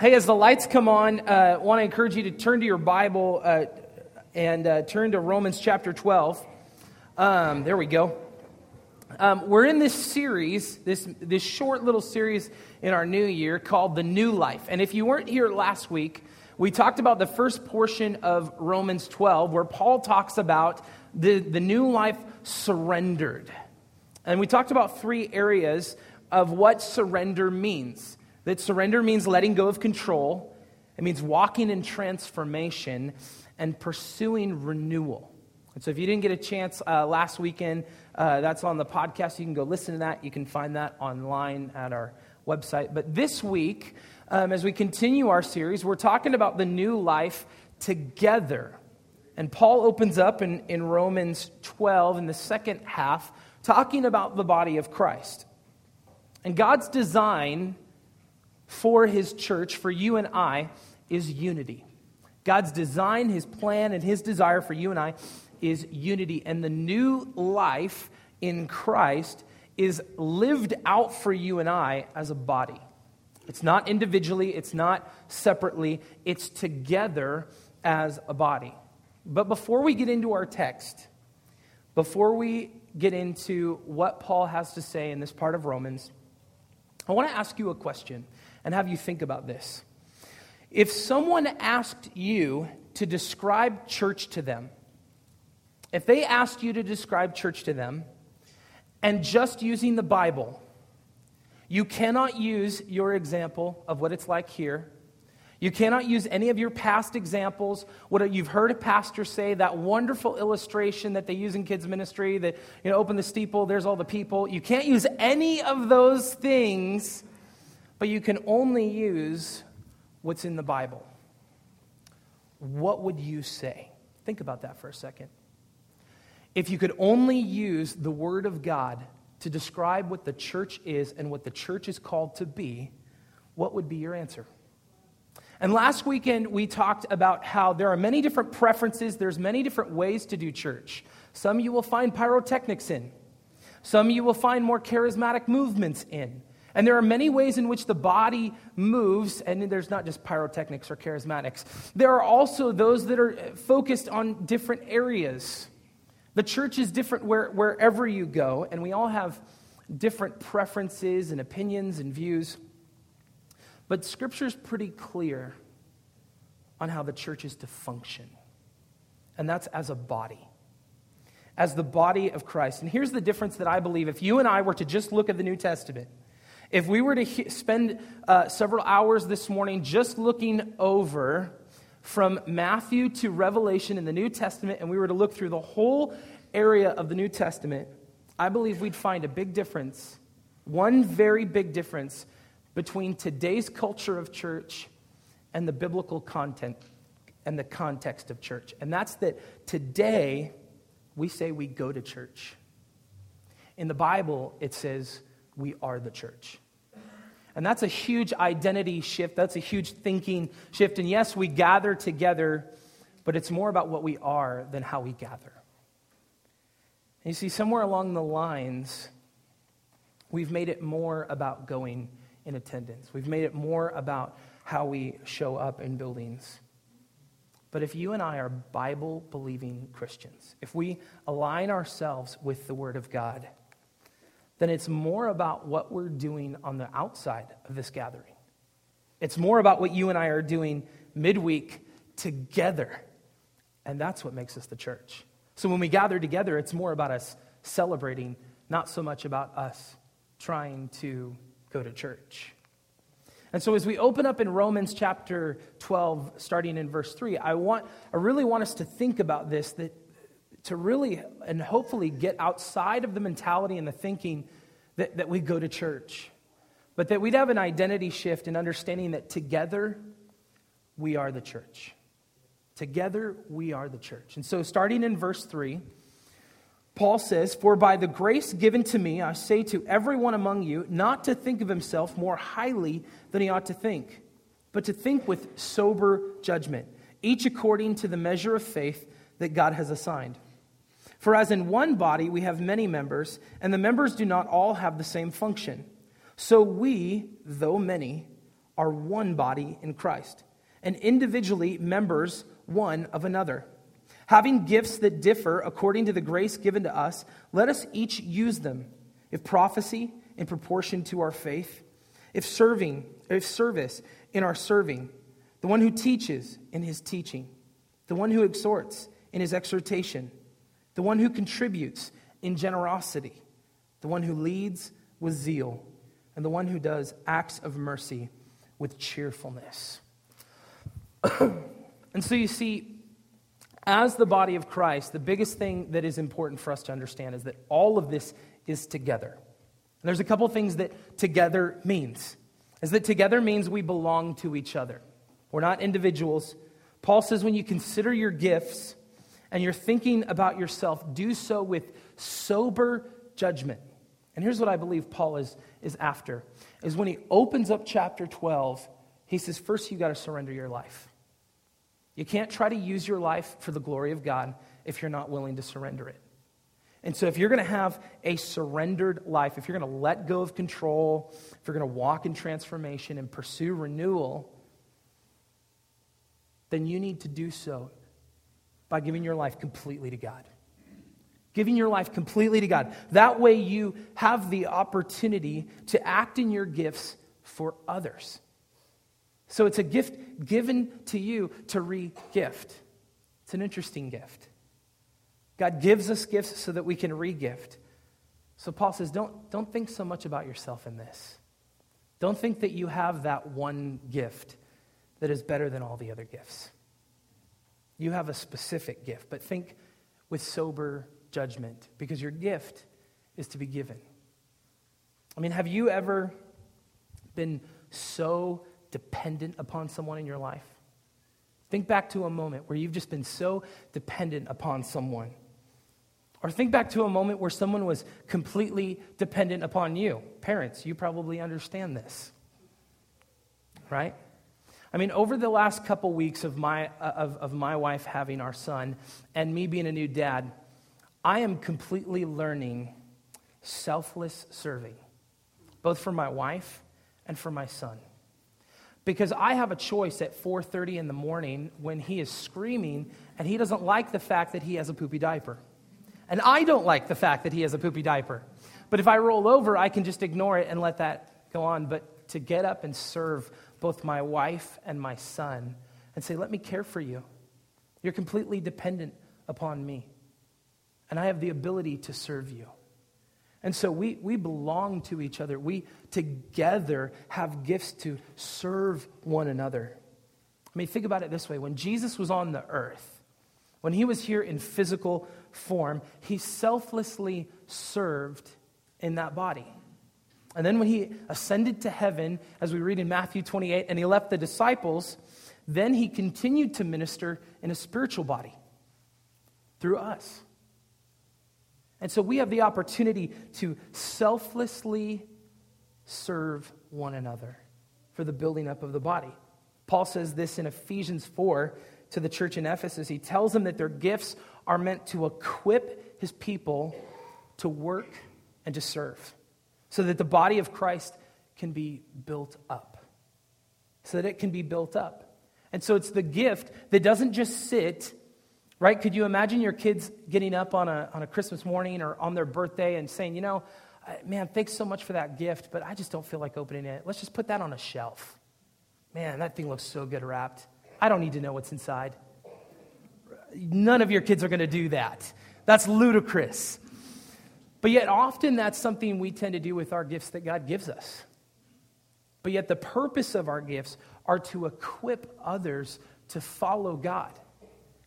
Hey, as the lights come on, I uh, want to encourage you to turn to your Bible uh, and uh, turn to Romans chapter 12. Um, there we go. Um, we're in this series, this, this short little series in our new year called The New Life. And if you weren't here last week, we talked about the first portion of Romans 12, where Paul talks about the, the new life surrendered. And we talked about three areas of what surrender means. That surrender means letting go of control, it means walking in transformation and pursuing renewal. And so, if you didn't get a chance uh, last weekend, uh, that's on the podcast. You can go listen to that. You can find that online at our website. But this week, um, as we continue our series, we're talking about the new life together. And Paul opens up in, in Romans 12 in the second half, talking about the body of Christ. And God's design for his church, for you and I, is unity. God's design, his plan, and his desire for you and I is unity. And the new life in Christ is lived out for you and I as a body. It's not individually, it's not separately, it's together as a body. But before we get into our text, before we get into what Paul has to say in this part of Romans, I want to ask you a question and have you think about this. If someone asked you to describe church to them, if they asked you to describe church to them, and just using the Bible, you cannot use your example of what it's like here. You cannot use any of your past examples, what you've heard a pastor say, that wonderful illustration that they use in kids' ministry that, you know, open the steeple, there's all the people. You can't use any of those things but you can only use what's in the Bible. What would you say? Think about that for a second. If you could only use the Word of God to describe what the church is and what the church is called to be, what would be your answer? And last weekend we talked about how there are many different preferences, there's many different ways to do church. Some you will find pyrotechnics in. Some you will find more charismatic movements in. And there are many ways in which the body moves, and there's not just pyrotechnics or charismatics. There are also those that are focused on different areas. The church is different where, wherever you go, and we all have different preferences and opinions and views. But Scripture's pretty clear on how the church is to function, and that's as a body. As the body of Christ. And here's the difference that I believe if you and I were to just look at the New Testament if we were to he- spend uh, several hours this morning just looking over from Matthew to Revelation in the New Testament, and we were to look through the whole area of the New Testament, I believe we'd find a big difference, one very big difference between today's culture of church and the biblical content and the context of church. And that's that today we say we go to church. In the Bible, it says we are the church. And that's a huge identity shift. That's a huge thinking shift. And yes, we gather together, but it's more about what we are than how we gather. And you see, somewhere along the lines, we've made it more about going in attendance. We've made it more about how we show up in buildings. But if you and I are Bible believing Christians, if we align ourselves with the Word of God, then it's more about what we're doing on the outside of this gathering. It's more about what you and I are doing midweek together. And that's what makes us the church. So when we gather together, it's more about us celebrating, not so much about us trying to go to church. And so as we open up in Romans chapter 12 starting in verse 3, I want I really want us to think about this that to really and hopefully get outside of the mentality and the thinking that, that we go to church, but that we'd have an identity shift in understanding that together we are the church. Together we are the church. And so, starting in verse 3, Paul says, For by the grace given to me, I say to everyone among you not to think of himself more highly than he ought to think, but to think with sober judgment, each according to the measure of faith that God has assigned. For as in one body we have many members, and the members do not all have the same function. So we, though many, are one body in Christ, and individually members one of another. Having gifts that differ according to the grace given to us, let us each use them. If prophecy, in proportion to our faith, if serving, if service, in our serving, the one who teaches in his teaching, the one who exhorts in his exhortation, the one who contributes in generosity, the one who leads with zeal, and the one who does acts of mercy with cheerfulness. and so you see, as the body of Christ, the biggest thing that is important for us to understand is that all of this is together. And there's a couple things that together means. Is that together means we belong to each other. We're not individuals. Paul says when you consider your gifts and you're thinking about yourself, do so with sober judgment. And here's what I believe Paul is, is after is when he opens up chapter 12, he says, first you got to surrender your life. You can't try to use your life for the glory of God if you're not willing to surrender it. And so, if you're going to have a surrendered life, if you're going to let go of control, if you're going to walk in transformation and pursue renewal, then you need to do so by giving your life completely to God. Giving your life completely to God. That way, you have the opportunity to act in your gifts for others. So, it's a gift given to you to re gift. It's an interesting gift. God gives us gifts so that we can regift. So Paul says, don't, don't think so much about yourself in this. Don't think that you have that one gift that is better than all the other gifts. You have a specific gift, but think with sober judgment because your gift is to be given. I mean, have you ever been so dependent upon someone in your life? Think back to a moment where you've just been so dependent upon someone. Or think back to a moment where someone was completely dependent upon you. Parents, you probably understand this. Right? I mean, over the last couple weeks of my, uh, of, of my wife having our son and me being a new dad, I am completely learning selfless serving, both for my wife and for my son. Because I have a choice at 4:30 in the morning when he is screaming and he doesn't like the fact that he has a poopy diaper. And I don't like the fact that he has a poopy diaper. But if I roll over, I can just ignore it and let that go on. But to get up and serve both my wife and my son and say, let me care for you. You're completely dependent upon me. And I have the ability to serve you. And so we, we belong to each other. We together have gifts to serve one another. I mean, think about it this way when Jesus was on the earth, when he was here in physical form, he selflessly served in that body. And then when he ascended to heaven, as we read in Matthew 28, and he left the disciples, then he continued to minister in a spiritual body through us. And so we have the opportunity to selflessly serve one another for the building up of the body. Paul says this in Ephesians 4 to the church in Ephesus. He tells them that their gifts are meant to equip his people to work and to serve so that the body of Christ can be built up. So that it can be built up. And so it's the gift that doesn't just sit, right? Could you imagine your kids getting up on a, on a Christmas morning or on their birthday and saying, you know, man, thanks so much for that gift, but I just don't feel like opening it. Let's just put that on a shelf. Man, that thing looks so good wrapped. I don't need to know what's inside. None of your kids are going to do that. That's ludicrous. But yet, often that's something we tend to do with our gifts that God gives us. But yet, the purpose of our gifts are to equip others to follow God,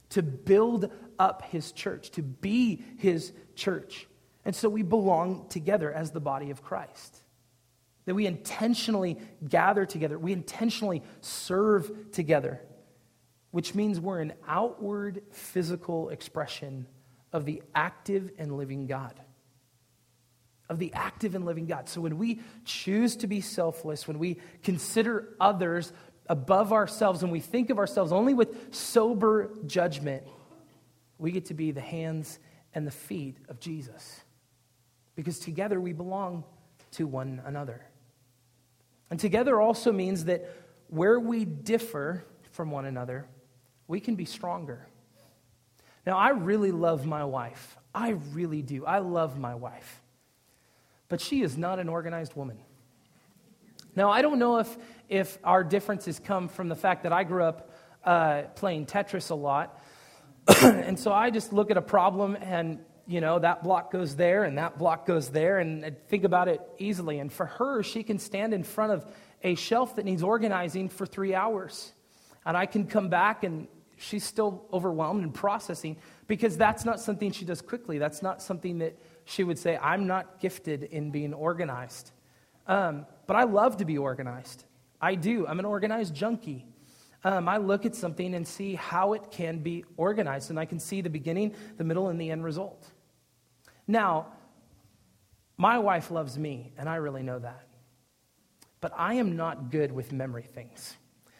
to build up His church, to be His church. And so we belong together as the body of Christ. That we intentionally gather together, we intentionally serve together which means we're an outward physical expression of the active and living God. Of the active and living God. So when we choose to be selfless, when we consider others above ourselves, and we think of ourselves only with sober judgment, we get to be the hands and the feet of Jesus. Because together we belong to one another. And together also means that where we differ from one another, we can be stronger. Now, I really love my wife. I really do. I love my wife. But she is not an organized woman. Now, I don't know if, if our differences come from the fact that I grew up uh, playing Tetris a lot. and so I just look at a problem and, you know, that block goes there and that block goes there and think about it easily. And for her, she can stand in front of a shelf that needs organizing for three hours. And I can come back and she's still overwhelmed and processing because that's not something she does quickly. That's not something that she would say, I'm not gifted in being organized. Um, but I love to be organized. I do. I'm an organized junkie. Um, I look at something and see how it can be organized, and I can see the beginning, the middle, and the end result. Now, my wife loves me, and I really know that. But I am not good with memory things.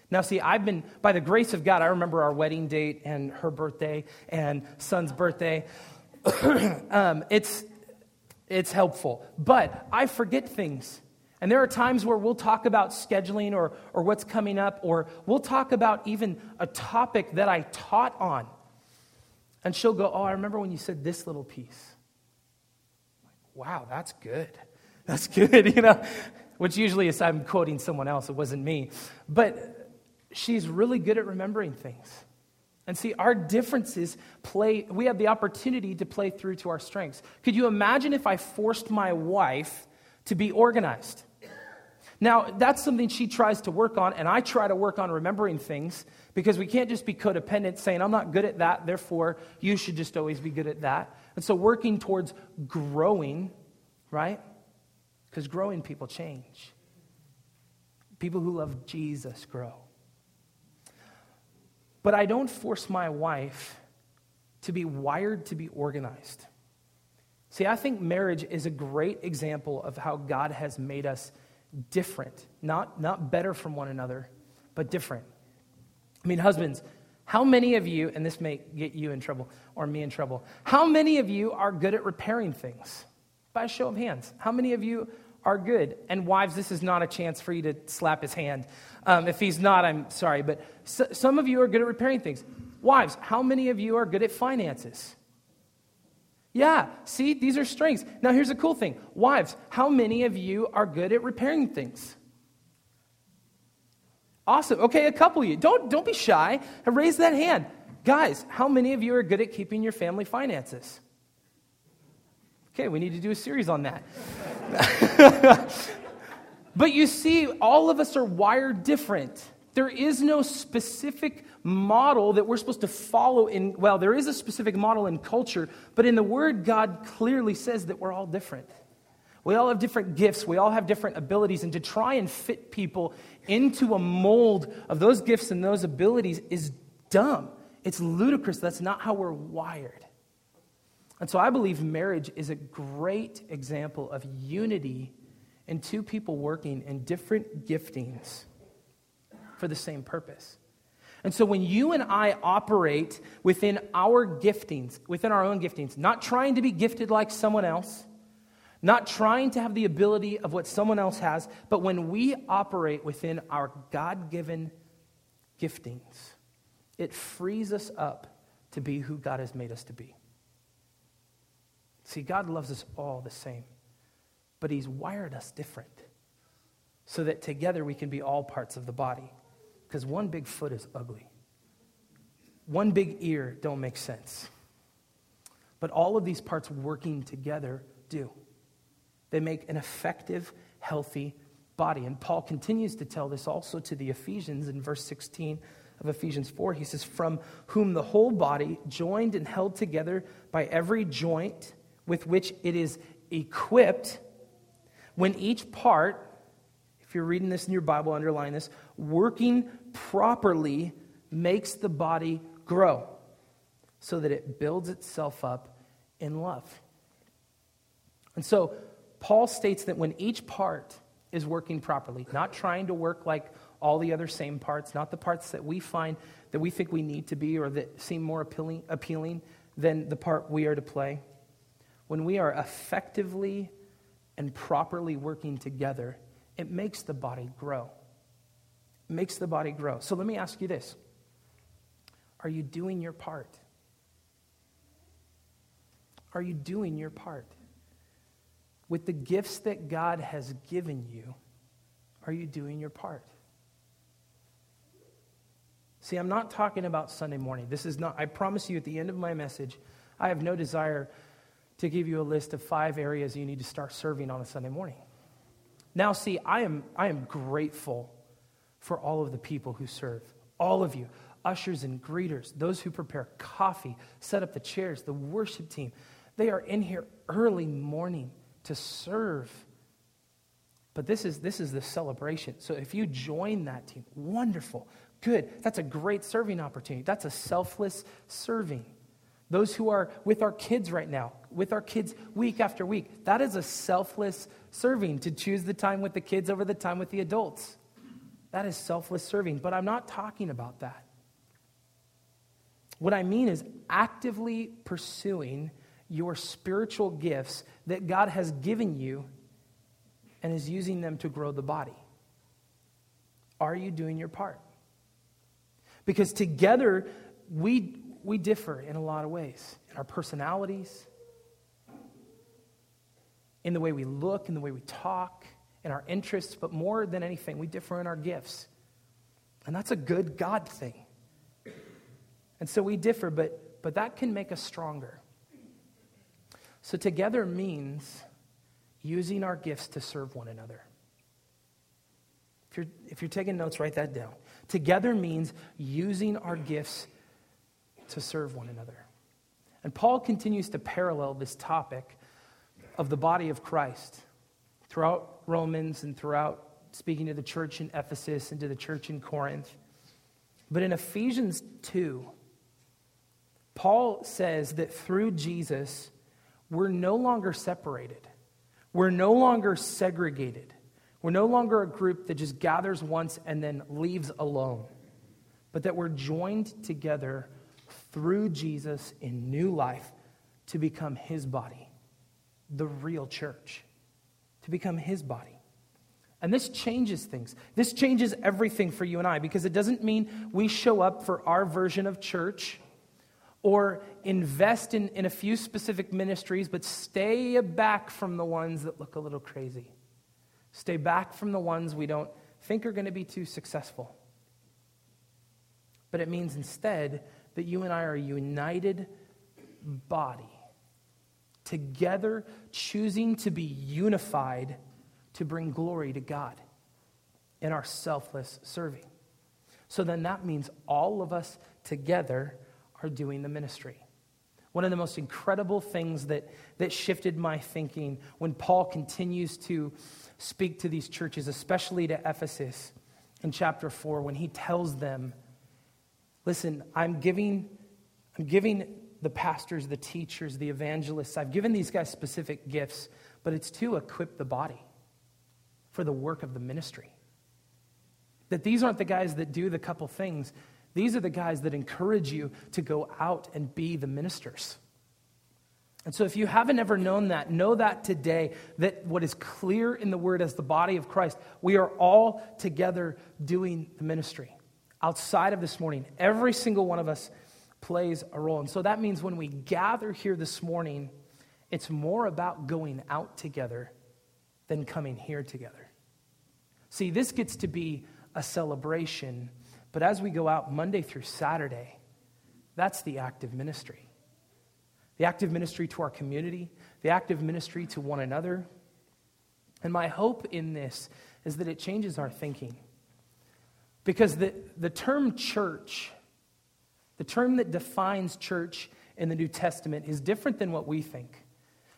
Now, see, I've been, by the grace of God, I remember our wedding date and her birthday and son's birthday. um, it's, it's helpful. But I forget things. And there are times where we'll talk about scheduling or, or what's coming up, or we'll talk about even a topic that I taught on. And she'll go, Oh, I remember when you said this little piece. Like, wow, that's good. That's good, you know, which usually is I'm quoting someone else, it wasn't me. But she's really good at remembering things. And see, our differences play, we have the opportunity to play through to our strengths. Could you imagine if I forced my wife to be organized? Now, that's something she tries to work on, and I try to work on remembering things because we can't just be codependent saying, I'm not good at that, therefore you should just always be good at that. And so, working towards growing, right? Because growing people change. People who love Jesus grow. But I don't force my wife to be wired to be organized. See, I think marriage is a great example of how God has made us different, not, not better from one another, but different. I mean, husbands, how many of you, and this may get you in trouble or me in trouble, how many of you are good at repairing things? By a show of hands. How many of you are good. And wives, this is not a chance for you to slap his hand. Um, if he's not, I'm sorry. But so, some of you are good at repairing things. Wives, how many of you are good at finances? Yeah, see, these are strengths. Now, here's a cool thing. Wives, how many of you are good at repairing things? Awesome. Okay, a couple of you. Don't, don't be shy. Raise that hand. Guys, how many of you are good at keeping your family finances? Okay, we need to do a series on that. but you see, all of us are wired different. There is no specific model that we're supposed to follow in, well, there is a specific model in culture, but in the Word, God clearly says that we're all different. We all have different gifts, we all have different abilities, and to try and fit people into a mold of those gifts and those abilities is dumb. It's ludicrous. That's not how we're wired. And so I believe marriage is a great example of unity in two people working in different giftings for the same purpose. And so when you and I operate within our giftings, within our own giftings, not trying to be gifted like someone else, not trying to have the ability of what someone else has, but when we operate within our God given giftings, it frees us up to be who God has made us to be. See, God loves us all the same, but He's wired us different so that together we can be all parts of the body. Because one big foot is ugly, one big ear don't make sense. But all of these parts working together do. They make an effective, healthy body. And Paul continues to tell this also to the Ephesians in verse 16 of Ephesians 4. He says, From whom the whole body, joined and held together by every joint, with which it is equipped when each part, if you're reading this in your Bible, underline this, working properly makes the body grow so that it builds itself up in love. And so, Paul states that when each part is working properly, not trying to work like all the other same parts, not the parts that we find that we think we need to be or that seem more appealing, appealing than the part we are to play when we are effectively and properly working together, it makes the body grow. It makes the body grow. So let me ask you this Are you doing your part? Are you doing your part? With the gifts that God has given you, are you doing your part? See, I'm not talking about Sunday morning. This is not, I promise you at the end of my message, I have no desire to give you a list of five areas you need to start serving on a Sunday morning. Now, see, I am, I am grateful for all of the people who serve, all of you, ushers and greeters, those who prepare coffee, set up the chairs, the worship team. They are in here early morning to serve. But this is, this is the celebration. So if you join that team, wonderful. Good. That's a great serving opportunity. That's a selfless serving. Those who are with our kids right now, with our kids week after week, that is a selfless serving to choose the time with the kids over the time with the adults. That is selfless serving. But I'm not talking about that. What I mean is actively pursuing your spiritual gifts that God has given you and is using them to grow the body. Are you doing your part? Because together, we, we differ in a lot of ways in our personalities, in the way we look, in the way we talk, in our interests, but more than anything, we differ in our gifts. And that's a good God thing. And so we differ, but, but that can make us stronger. So together means using our gifts to serve one another. If you're, if you're taking notes, write that down. Together means using our gifts to serve one another. And Paul continues to parallel this topic of the body of Christ throughout Romans and throughout speaking to the church in Ephesus and to the church in Corinth. But in Ephesians 2, Paul says that through Jesus, we're no longer separated. We're no longer segregated. We're no longer a group that just gathers once and then leaves alone, but that we're joined together through Jesus in new life to become his body, the real church, to become his body. And this changes things. This changes everything for you and I because it doesn't mean we show up for our version of church or invest in, in a few specific ministries, but stay back from the ones that look a little crazy. Stay back from the ones we don't think are going to be too successful. But it means instead that you and I are a united body, together choosing to be unified to bring glory to God in our selfless serving. So then that means all of us together are doing the ministry. One of the most incredible things that, that shifted my thinking when Paul continues to speak to these churches, especially to Ephesus in chapter 4, when he tells them, Listen, I'm giving, I'm giving the pastors, the teachers, the evangelists, I've given these guys specific gifts, but it's to equip the body for the work of the ministry. That these aren't the guys that do the couple things, these are the guys that encourage you to go out and be the ministers. And so, if you haven't ever known that, know that today, that what is clear in the word as the body of Christ, we are all together doing the ministry. Outside of this morning, every single one of us plays a role. And so that means when we gather here this morning, it's more about going out together than coming here together. See, this gets to be a celebration, but as we go out Monday through Saturday, that's the active ministry the active ministry to our community, the active ministry to one another. And my hope in this is that it changes our thinking. Because the, the term church, the term that defines church in the New Testament, is different than what we think.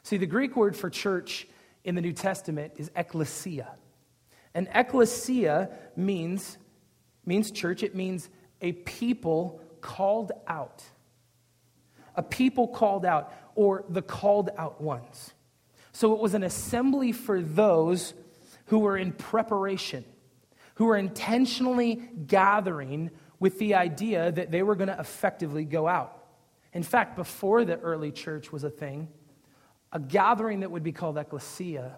See, the Greek word for church in the New Testament is ekklesia. And ekklesia means, means church, it means a people called out a people called out, or the called out ones. So it was an assembly for those who were in preparation, who were intentionally gathering with the idea that they were going to effectively go out. In fact, before the early church was a thing, a gathering that would be called ecclesia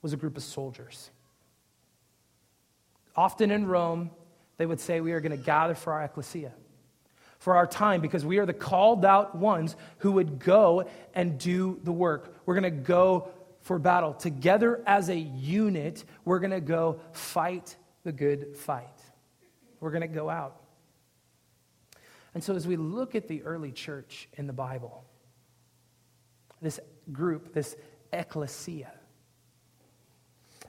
was a group of soldiers. Often in Rome, they would say, We are going to gather for our ecclesia, for our time, because we are the called out ones who would go and do the work. We're going to go for battle. Together as a unit, we're going to go fight the good fight. We're going to go out. And so, as we look at the early church in the Bible, this group, this ecclesia,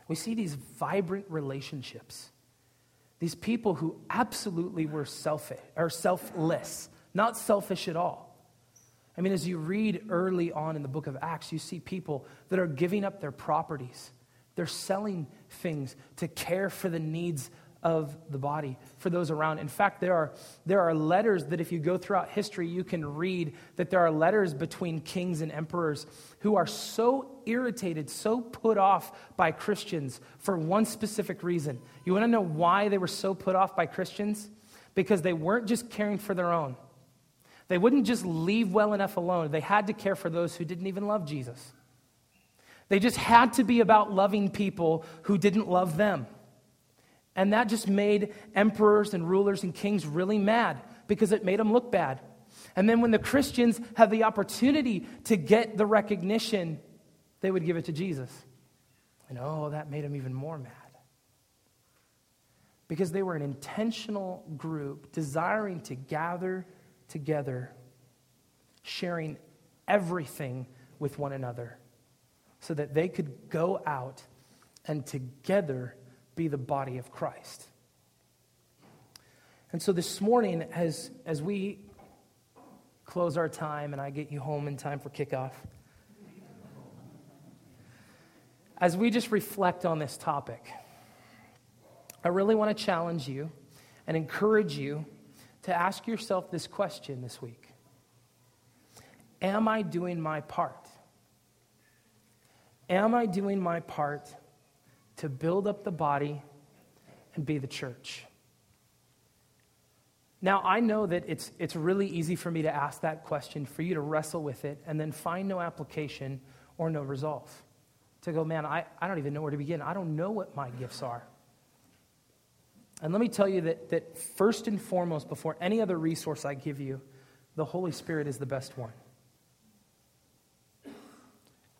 we see these vibrant relationships. These people who absolutely were selfish or selfless, not selfish at all. I mean, as you read early on in the book of Acts, you see people that are giving up their properties. They're selling things to care for the needs of the body for those around. In fact, there are, there are letters that if you go throughout history, you can read that there are letters between kings and emperors who are so irritated, so put off by Christians for one specific reason. You want to know why they were so put off by Christians? Because they weren't just caring for their own. They wouldn't just leave well enough alone. They had to care for those who didn't even love Jesus. They just had to be about loving people who didn't love them. And that just made emperors and rulers and kings really mad because it made them look bad. And then when the Christians had the opportunity to get the recognition, they would give it to Jesus. And oh, that made them even more mad. Because they were an intentional group desiring to gather together, sharing everything with one another so that they could go out and together be the body of Christ. And so this morning, as, as we close our time and I get you home in time for kickoff, as we just reflect on this topic, I really want to challenge you and encourage you to ask yourself this question this week Am I doing my part? Am I doing my part to build up the body and be the church? Now, I know that it's, it's really easy for me to ask that question, for you to wrestle with it, and then find no application or no resolve. To go, man, I, I don't even know where to begin. I don't know what my gifts are. And let me tell you that, that first and foremost, before any other resource I give you, the Holy Spirit is the best one.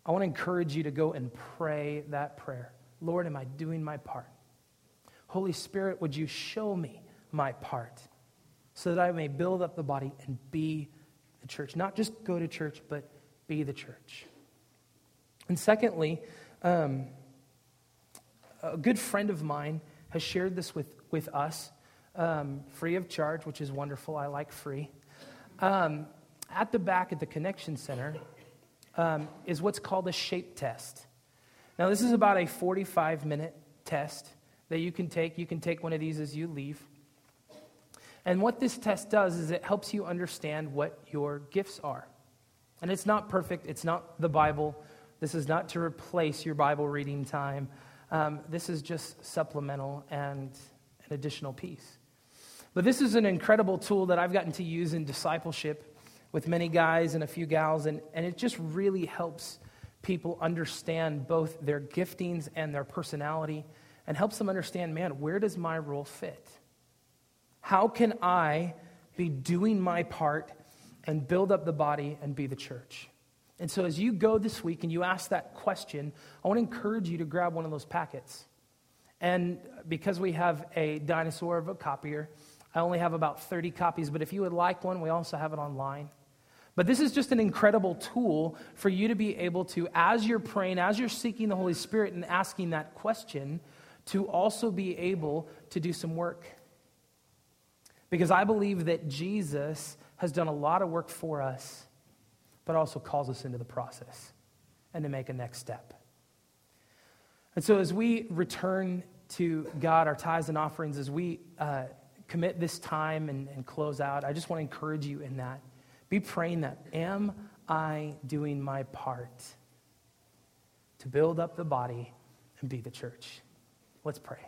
I want to encourage you to go and pray that prayer. Lord, am I doing my part? Holy Spirit, would you show me my part so that I may build up the body and be the church? Not just go to church, but be the church. And secondly, um, a good friend of mine has shared this with, with us um, free of charge, which is wonderful. I like free. Um, at the back at the Connection Center um, is what's called a shape test. Now, this is about a 45 minute test that you can take. You can take one of these as you leave. And what this test does is it helps you understand what your gifts are. And it's not perfect, it's not the Bible. This is not to replace your Bible reading time. Um, this is just supplemental and an additional piece. But this is an incredible tool that I've gotten to use in discipleship with many guys and a few gals, and, and it just really helps people understand both their giftings and their personality and helps them understand man, where does my role fit? How can I be doing my part and build up the body and be the church? And so, as you go this week and you ask that question, I want to encourage you to grab one of those packets. And because we have a dinosaur of a copier, I only have about 30 copies, but if you would like one, we also have it online. But this is just an incredible tool for you to be able to, as you're praying, as you're seeking the Holy Spirit and asking that question, to also be able to do some work. Because I believe that Jesus has done a lot of work for us, but also calls us into the process and to make a next step. And so, as we return to God, our tithes and offerings, as we uh, commit this time and, and close out, I just want to encourage you in that. Be praying that. Am I doing my part to build up the body and be the church? Let's pray.